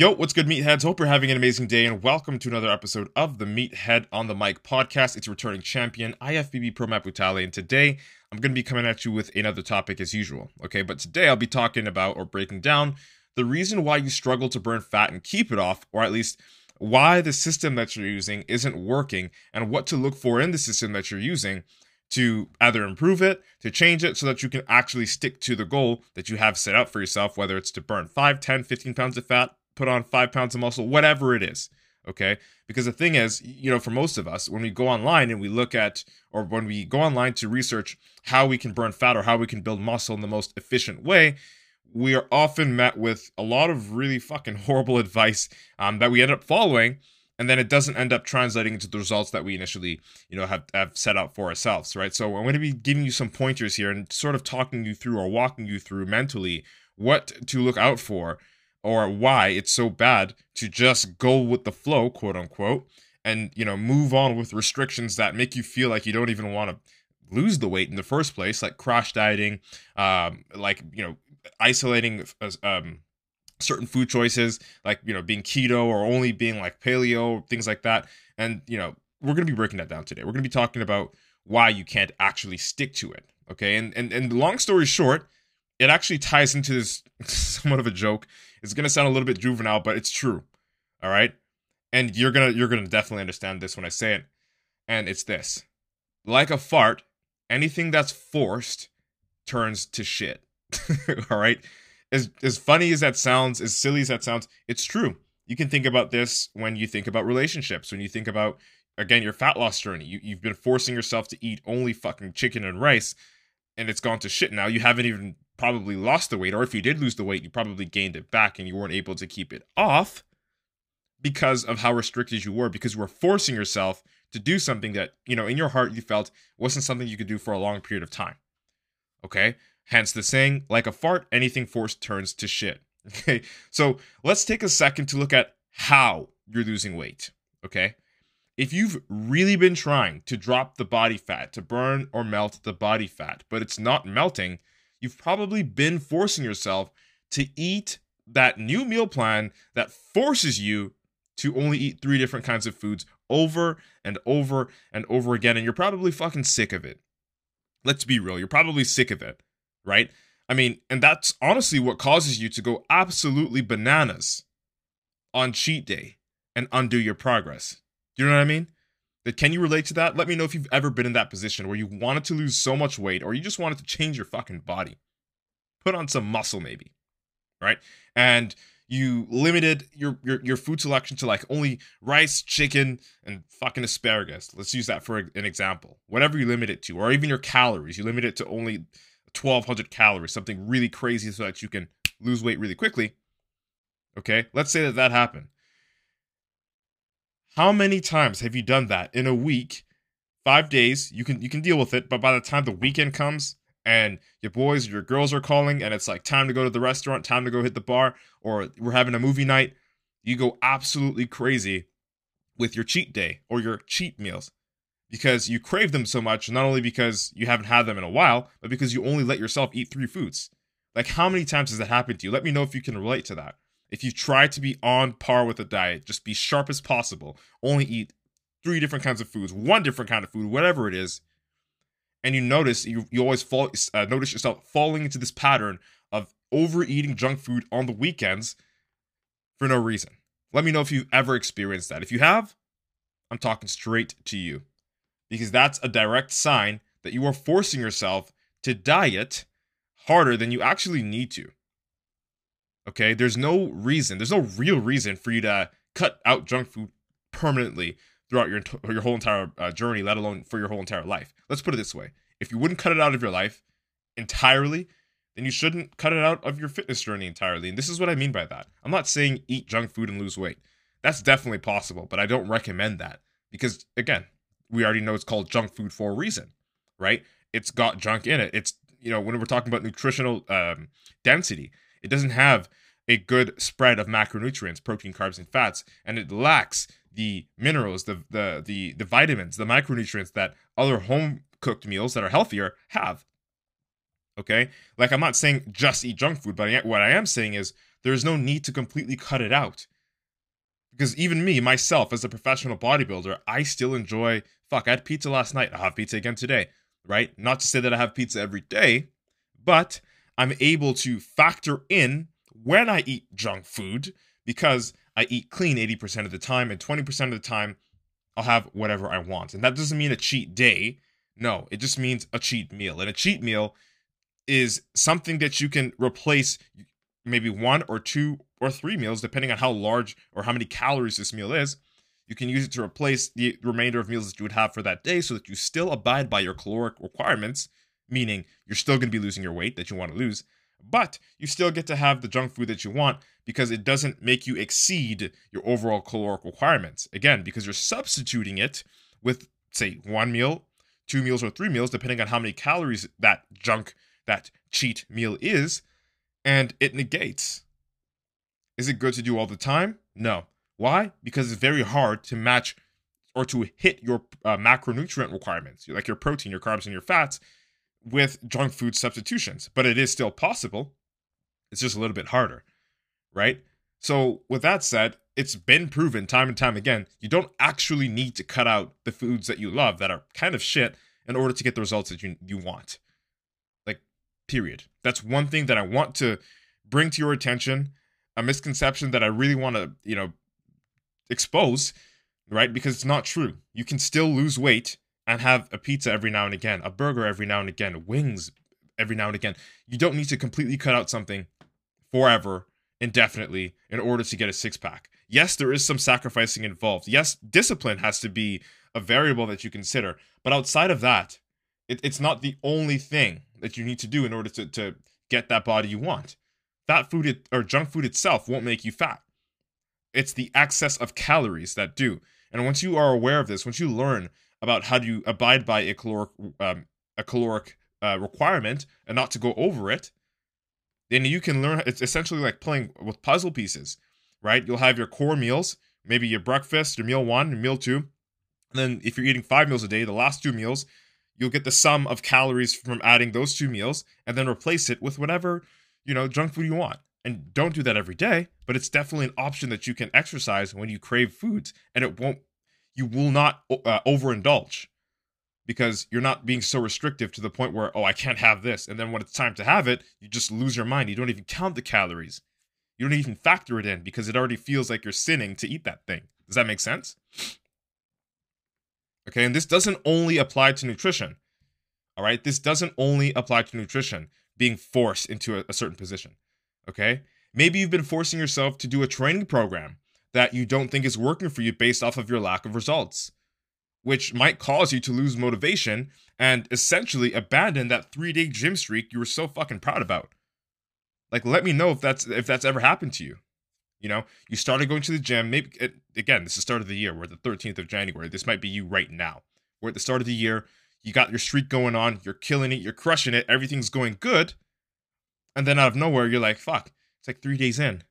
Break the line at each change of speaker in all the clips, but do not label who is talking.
Yo, what's good, meatheads? Hope you're having an amazing day, and welcome to another episode of the Meathead on the Mic podcast. It's returning champion IFBB Pro Matt Butale, and today I'm going to be coming at you with another topic as usual. Okay, but today I'll be talking about or breaking down the reason why you struggle to burn fat and keep it off, or at least why the system that you're using isn't working, and what to look for in the system that you're using to either improve it, to change it so that you can actually stick to the goal that you have set out for yourself, whether it's to burn 5, 10, 15 pounds of fat, put on five pounds of muscle, whatever it is. Okay. Because the thing is, you know, for most of us, when we go online and we look at, or when we go online to research how we can burn fat or how we can build muscle in the most efficient way, we are often met with a lot of really fucking horrible advice um, that we end up following and then it doesn't end up translating into the results that we initially you know have, have set out for ourselves right so i'm going to be giving you some pointers here and sort of talking you through or walking you through mentally what to look out for or why it's so bad to just go with the flow, quote unquote, and you know move on with restrictions that make you feel like you don't even want to lose the weight in the first place, like crash dieting, um, like you know isolating um, certain food choices, like you know being keto or only being like paleo, things like that. And you know we're gonna be breaking that down today. We're gonna be talking about why you can't actually stick to it. Okay, and and and long story short, it actually ties into this somewhat of a joke it's gonna sound a little bit juvenile, but it's true. All right, and you're gonna you're gonna definitely understand this when I say it. And it's this: like a fart, anything that's forced turns to shit. all right. As as funny as that sounds, as silly as that sounds, it's true. You can think about this when you think about relationships, when you think about again your fat loss journey. You you've been forcing yourself to eat only fucking chicken and rice, and it's gone to shit now. You haven't even probably lost the weight, or if you did lose the weight, you probably gained it back and you weren't able to keep it off because of how restricted you were, because you were forcing yourself to do something that, you know, in your heart you felt wasn't something you could do for a long period of time. Okay? Hence the saying, like a fart, anything forced turns to shit. Okay? So let's take a second to look at how you're losing weight. Okay? If you've really been trying to drop the body fat, to burn or melt the body fat, but it's not melting, you've probably been forcing yourself to eat that new meal plan that forces you to only eat three different kinds of foods over and over and over again. And you're probably fucking sick of it. Let's be real. You're probably sick of it, right? I mean, and that's honestly what causes you to go absolutely bananas on cheat day and undo your progress. Do you know what I mean? Can you relate to that? Let me know if you've ever been in that position where you wanted to lose so much weight or you just wanted to change your fucking body. Put on some muscle maybe. Right? And you limited your, your your food selection to like only rice, chicken, and fucking asparagus. Let's use that for an example. Whatever you limit it to, or even your calories, you limit it to only 1200 calories, something really crazy so that you can lose weight really quickly. Okay? Let's say that that happened. How many times have you done that in a week? Five days, you can you can deal with it, but by the time the weekend comes and your boys or your girls are calling and it's like time to go to the restaurant, time to go hit the bar, or we're having a movie night, you go absolutely crazy with your cheat day or your cheat meals because you crave them so much, not only because you haven't had them in a while, but because you only let yourself eat three foods. Like, how many times has that happened to you? Let me know if you can relate to that. If you try to be on par with the diet, just be sharp as possible, only eat three different kinds of foods, one different kind of food, whatever it is, and you notice you, you always fall uh, notice yourself falling into this pattern of overeating junk food on the weekends for no reason. Let me know if you've ever experienced that. If you have, I'm talking straight to you because that's a direct sign that you are forcing yourself to diet harder than you actually need to. Okay, there's no reason, there's no real reason for you to cut out junk food permanently throughout your your whole entire uh, journey, let alone for your whole entire life. Let's put it this way: if you wouldn't cut it out of your life entirely, then you shouldn't cut it out of your fitness journey entirely. And this is what I mean by that. I'm not saying eat junk food and lose weight. That's definitely possible, but I don't recommend that because again, we already know it's called junk food for a reason, right? It's got junk in it. It's you know when we're talking about nutritional um, density, it doesn't have a good spread of macronutrients, protein, carbs, and fats, and it lacks the minerals, the the the the vitamins, the micronutrients that other home cooked meals that are healthier have. Okay, like I'm not saying just eat junk food, but what I am saying is there is no need to completely cut it out. Because even me, myself, as a professional bodybuilder, I still enjoy. Fuck, I had pizza last night. I'll have pizza again today, right? Not to say that I have pizza every day, but I'm able to factor in when I eat junk food because I eat clean 80% of the time, and 20% of the time, I'll have whatever I want. And that doesn't mean a cheat day. No, it just means a cheat meal. And a cheat meal is something that you can replace maybe one or two or three meals, depending on how large or how many calories this meal is. You can use it to replace the remainder of meals that you would have for that day so that you still abide by your caloric requirements, meaning you're still going to be losing your weight that you want to lose, but you still get to have the junk food that you want because it doesn't make you exceed your overall caloric requirements. Again, because you're substituting it with, say, one meal, two meals, or three meals, depending on how many calories that junk, that cheat meal is, and it negates. Is it good to do all the time? No. Why? Because it's very hard to match or to hit your uh, macronutrient requirements, like your protein, your carbs, and your fats, with junk food substitutions, but it is still possible. It's just a little bit harder, right? So, with that said, it's been proven time and time again you don't actually need to cut out the foods that you love that are kind of shit in order to get the results that you, you want. Like, period. That's one thing that I want to bring to your attention. A misconception that I really want to, you know, expose, right? Because it's not true. You can still lose weight and have a pizza every now and again, a burger every now and again, wings every now and again. You don't need to completely cut out something forever, indefinitely, in order to get a six pack. Yes, there is some sacrificing involved. Yes, discipline has to be a variable that you consider. But outside of that, it, it's not the only thing that you need to do in order to, to get that body you want. Fat food it, or junk food itself won't make you fat. It's the excess of calories that do. And once you are aware of this, once you learn about how do you abide by a caloric um, a caloric uh, requirement and not to go over it, then you can learn. It's essentially like playing with puzzle pieces, right? You'll have your core meals, maybe your breakfast, your meal one, your meal two. And then if you're eating five meals a day, the last two meals, you'll get the sum of calories from adding those two meals, and then replace it with whatever you know junk food you want. And don't do that every day, but it's definitely an option that you can exercise when you crave foods, and it won't you will not uh, overindulge because you're not being so restrictive to the point where oh I can't have this. And then when it's time to have it you just lose your mind. You don't even count the calories. You don't even factor it in because it already feels like you're sinning to eat that thing. Does that make sense? Okay and this doesn't only apply to nutrition all right? This doesn't only apply to nutrition being forced into a, a certain position okay? Maybe you've been forcing yourself to do a training program that you don't think is working for you based off of your lack of results, which might cause you to lose motivation and essentially abandon that three day gym streak you were so fucking proud about. Like, let me know if that's if that's ever happened to you. You know, you started going to the gym. Maybe it, again, this is the start of the year. We're the 13th of January. This might be you right now. We're at the start of the year. You got your streak going on. You're killing it. You're crushing it. Everything's going good. And then out of nowhere, you're like, fuck, it's like three days in.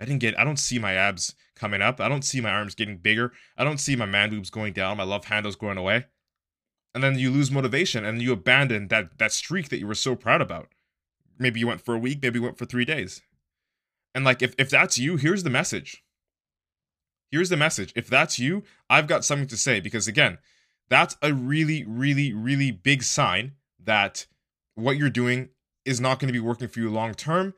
I didn't get, I don't see my abs coming up. I don't see my arms getting bigger. I don't see my man boobs going down, my love handles going away. And then you lose motivation and you abandon that, that streak that you were so proud about. Maybe you went for a week, maybe you went for three days. And like, if, if that's you, here's the message. Here's the message. If that's you, I've got something to say because again, that's a really, really, really big sign that what you're doing is not going to be working for you long term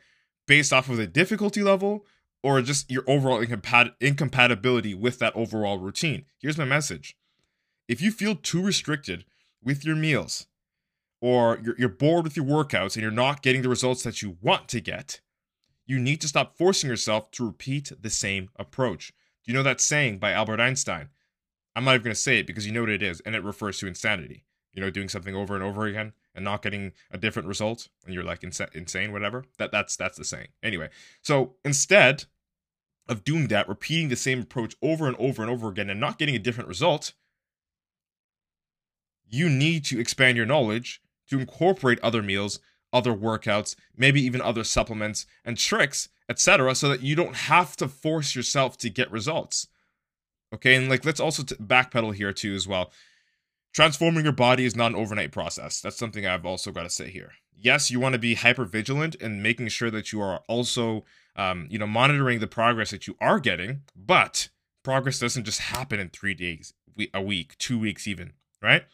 based off of the difficulty level or just your overall incompat- incompatibility with that overall routine. Here's my message if you feel too restricted with your meals, or you're, you're bored with your workouts and you're not getting the results that you want to get, you need to stop forcing yourself to repeat the same approach. Do you know that saying by Albert Einstein? I'm not even going to say it because you know what it is, and it refers to insanity. You know, doing something over and over again and not getting a different result, and you're like ins- insane, whatever. That that's that's the saying. Anyway, so instead of doing that, repeating the same approach over and over and over again, and not getting a different result, you need to expand your knowledge to incorporate other meals, other workouts, maybe even other supplements and tricks, etc., so that you don't have to force yourself to get results. Okay, and like let's also t- backpedal here too as well. Transforming your body is not an overnight process. That's something I've also got to say here. Yes, you want to be hyper vigilant and making sure that you are also, um, you know, monitoring the progress that you are getting. But progress doesn't just happen in three days, a week, two weeks, even, right?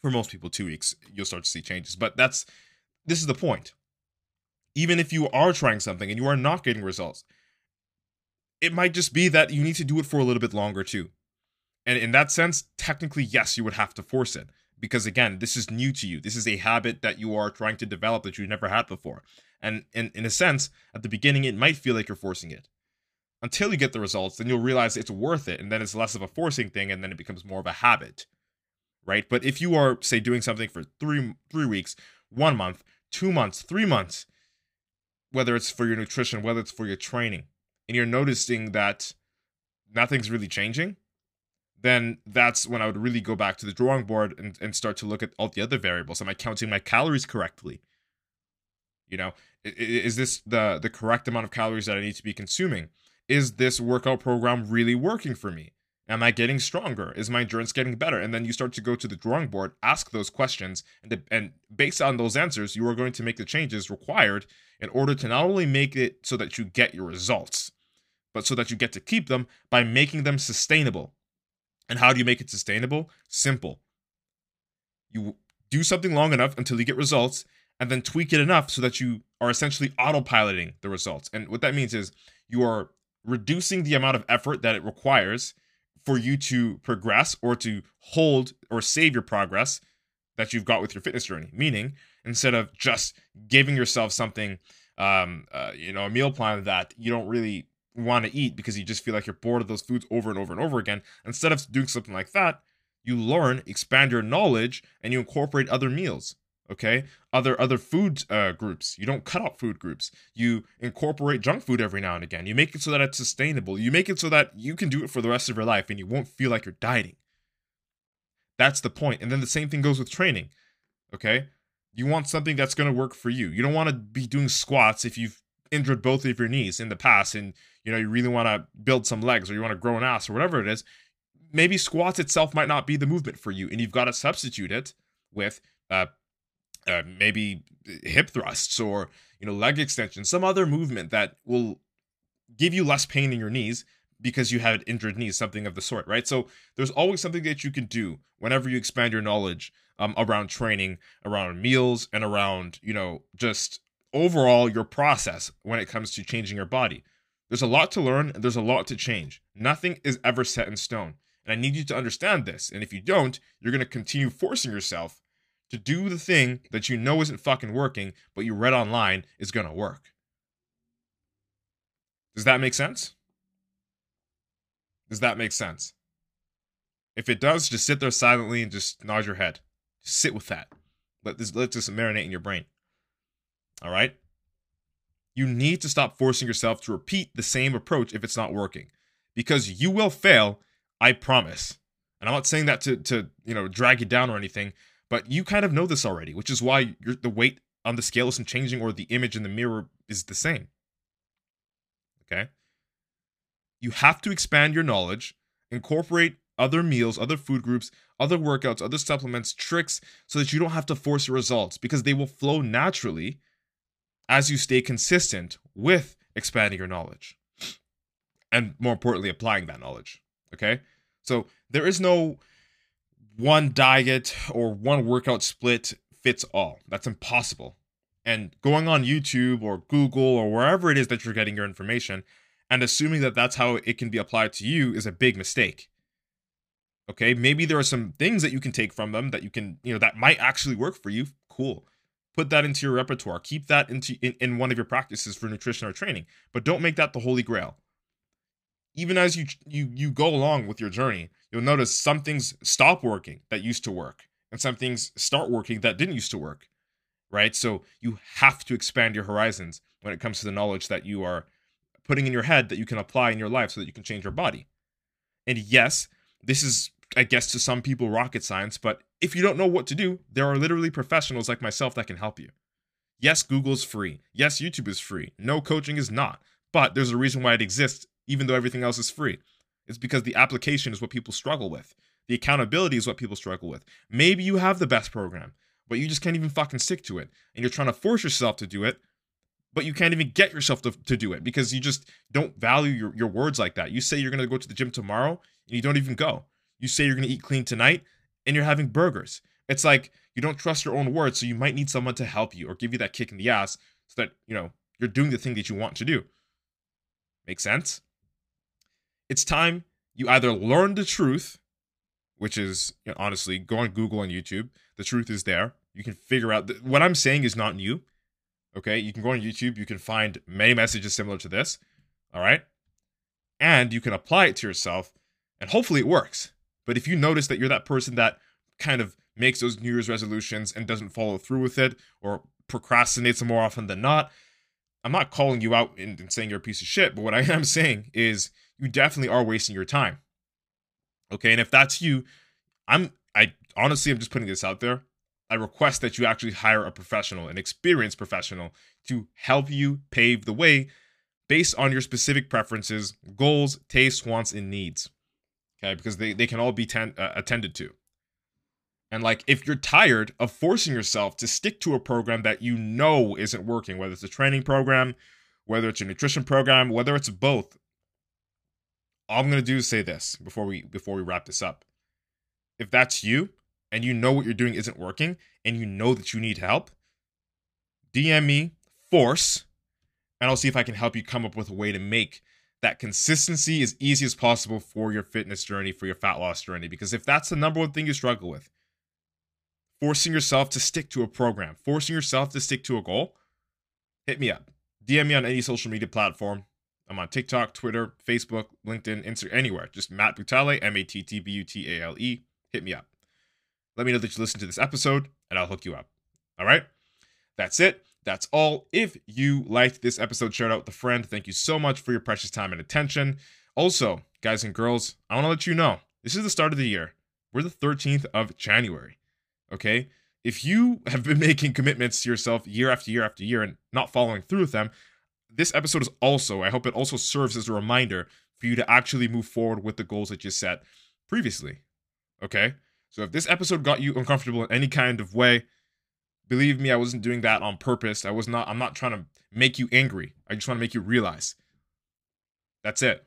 For most people, two weeks you'll start to see changes. But that's this is the point. Even if you are trying something and you are not getting results, it might just be that you need to do it for a little bit longer too. And in that sense, technically, yes, you would have to force it. Because again, this is new to you. This is a habit that you are trying to develop that you never had before. And in, in a sense, at the beginning, it might feel like you're forcing it. Until you get the results, then you'll realize it's worth it. And then it's less of a forcing thing, and then it becomes more of a habit. Right? But if you are, say, doing something for three three weeks, one month, two months, three months, whether it's for your nutrition, whether it's for your training, and you're noticing that nothing's really changing, then that's when I would really go back to the drawing board and, and start to look at all the other variables. Am I counting my calories correctly? You know, is this the the correct amount of calories that I need to be consuming? Is this workout program really working for me? Am I getting stronger? Is my endurance getting better? And then you start to go to the drawing board, ask those questions, and, and based on those answers, you are going to make the changes required in order to not only make it so that you get your results, but so that you get to keep them by making them sustainable. And how do you make it sustainable? Simple. You do something long enough until you get results, and then tweak it enough so that you are essentially autopiloting the results. And what that means is you are reducing the amount of effort that it requires for you to progress or to hold or save your progress that you've got with your fitness journey. Meaning, instead of just giving yourself something, um, uh, you know, a meal plan that you don't really want to eat because you just feel like you're bored of those foods over and over and over again. Instead of doing something like that, you learn, expand your knowledge, and you incorporate other meals. Okay, other other food uh, groups. You don't cut out food groups. You incorporate junk food every now and again. You make it so that it's sustainable. You make it so that you can do it for the rest of your life, and you won't feel like you're dieting. That's the point. And then the same thing goes with training. Okay, you want something that's going to work for you. You don't want to be doing squats if you've injured both of your knees in the past and you know you really want to build some legs or you want to grow an ass or whatever it is maybe squats itself might not be the movement for you and you've got to substitute it with uh, uh, maybe hip thrusts or you know leg extensions some other movement that will give you less pain in your knees because you had injured knees something of the sort right? So there's always something that you can do whenever you expand your knowledge um, around training around meals and around you know just overall your process when it comes to changing your body there's a lot to learn and there's a lot to change. Nothing is ever set in stone. And I need you to understand this. And if you don't, you're going to continue forcing yourself to do the thing that you know isn't fucking working, but you read online is going to work. Does that make sense? Does that make sense? If it does, just sit there silently and just nod your head. Just sit with that. Let this let this marinate in your brain. All right? You need to stop forcing yourself to repeat the same approach if it's not working. Because you will fail, I promise. And I'm not saying that to to, you know, drag you down or anything, but you kind of know this already, which is why the weight on the scale isn't changing or the image in the mirror is the same. Okay? You have to expand your knowledge, incorporate other meals, other food groups, other workouts, other supplements, tricks, so that you don't have to force your results because they will flow naturally as you stay consistent with expanding your knowledge and more importantly applying that knowledge okay? So there is no one diet or one workout split fits all. That's impossible. And going on youtube or google or wherever it is that you're getting your information and assuming that that's how it can be applied to you is a big mistake okay? Maybe there are some things that you can take from them that you can you know that might actually work for you. Cool. Put that into your repertoire. Keep that into in, in one of your practices for nutrition or training. But don't make that the holy grail. Even as you you you go along with your journey, you'll notice some things stop working that used to work, and some things start working that didn't used to work. Right? So you have to expand your horizons when it comes to the knowledge that you are putting in your head that you can apply in your life so that you can change your body. And yes, this is, I guess, to some people rocket science, but if you don't know what to do, there are literally professionals like myself that can help you. Yes, Google's free. Yes, YouTube is free. No coaching is not. But there's a reason why it exists, even though everything else is free. It's because the application is what people struggle with. The accountability is what people struggle with. Maybe you have the best program, but you just can't even fucking stick to it. And you're trying to force yourself to do it but you can't even get yourself to, to do it because you just don't value your, your words like that. You say you're going to go to the gym tomorrow and you don't even go. You say you're going to eat clean tonight and you're having burgers. It's like you don't trust your own words, so you might need someone to help you or give you that kick in the ass so that, you know, you're doing the thing that you want to do. Make sense? It's time you either learn the truth, which is you know, honestly go on Google and YouTube. The truth is there. You can figure out th- what I'm saying is not new. Okay, you can go on YouTube, you can find many messages similar to this. All right. And you can apply it to yourself, and hopefully it works. But if you notice that you're that person that kind of makes those New Year's resolutions and doesn't follow through with it or procrastinates more often than not, I'm not calling you out and, saying you're a piece of shit, but what I am saying is you definitely are wasting your time. Okay, and if that's you, I'm I honestly I'm just putting this out there. I request that you actually hire a professional, an experienced professional, to help you pave the way based on your specific preferences, goals, tastes, wants, and needs. Okay, because they, they can all be ten, uh, attended to. And like, if you're tired of forcing yourself to stick to a program that you know isn't working, whether it's a training program, whether it's a nutrition program, whether it's both, all I'm gonna do is say this before we before we wrap this up. If that's you, and you know what you're doing isn't working and you know that you need help, DM me, force, and I'll see if I can help you come up with a way to make that consistency as easy as possible for your fitness journey, for your fat loss journey. Because if that's the number one thing you struggle with, forcing yourself to stick to a program, forcing yourself to stick to a goal, hit me up. DM me on any social media platform. I'm on TikTok, Twitter, Facebook, LinkedIn, Instagram, anywhere. Just Matt Butale, M A T T B U T A L E. Hit me up. Let me know that you listened to this episode and I'll hook you up. All right? That's it. That's all. If you liked this episode, share it out with a friend. Thank you so much for your precious time and attention. Also, guys and girls, I want to let you know this is the start of the year. We're the 13th of January. Okay? If you have been making commitments to yourself year after year after year and not following through with them, this episode is also, I hope it also serves as a reminder for you to actually move forward with the goals that you set previously. Okay? So if this episode got you uncomfortable in any kind of way, believe me, I wasn't doing that on purpose. I was not I'm not trying to make you angry. I just want to make you realize. That's it.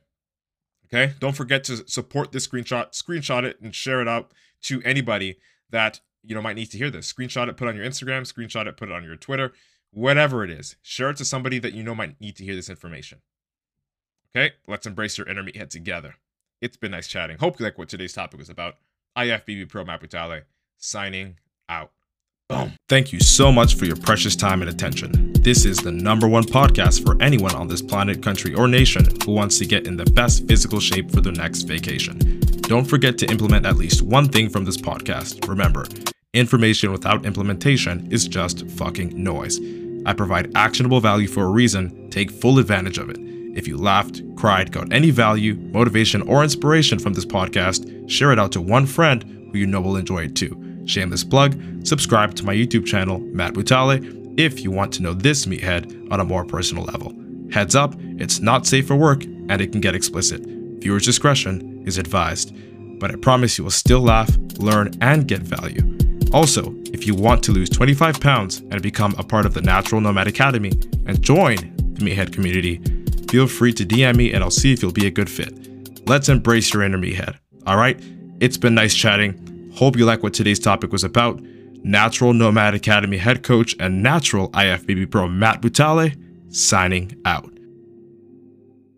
Okay? Don't forget to support this screenshot, screenshot it and share it out to anybody that you know might need to hear this. Screenshot it, put it on your Instagram, screenshot it, put it on your Twitter, whatever it is. Share it to somebody that you know might need to hear this information. Okay? Let's embrace your inner meathead together. It's been nice chatting. Hope you like what today's topic was about. IFBB Pro Matt Butale, signing out. Boom. Thank you so much for your precious time and attention. This is the number one podcast for anyone on this planet, country, or nation who wants to get in the best physical shape for their next vacation. Don't forget to implement at least one thing from this podcast. Remember, information without implementation is just fucking noise. I provide actionable value for a reason. Take full advantage of it. If you laughed, cried, got any value, motivation, or inspiration from this podcast, share it out to one friend who you know will enjoy it too. Shameless plug, subscribe to my YouTube channel, Matt Butale, if you want to know this meathead on a more personal level. Heads up, it's not safe for work and it can get explicit. Viewer's discretion is advised. But I promise you will still laugh, learn, and get value. Also, if you want to lose 25 pounds and become a part of the Natural Nomad Academy and join the Meathead community, feel free to DM me and I'll see if you'll be a good fit. Let's embrace your inner meathead. All right? It's been nice chatting. Hope you like what today's topic was about. Natural Nomad Academy head coach and natural IFBB pro Matt Butale signing out.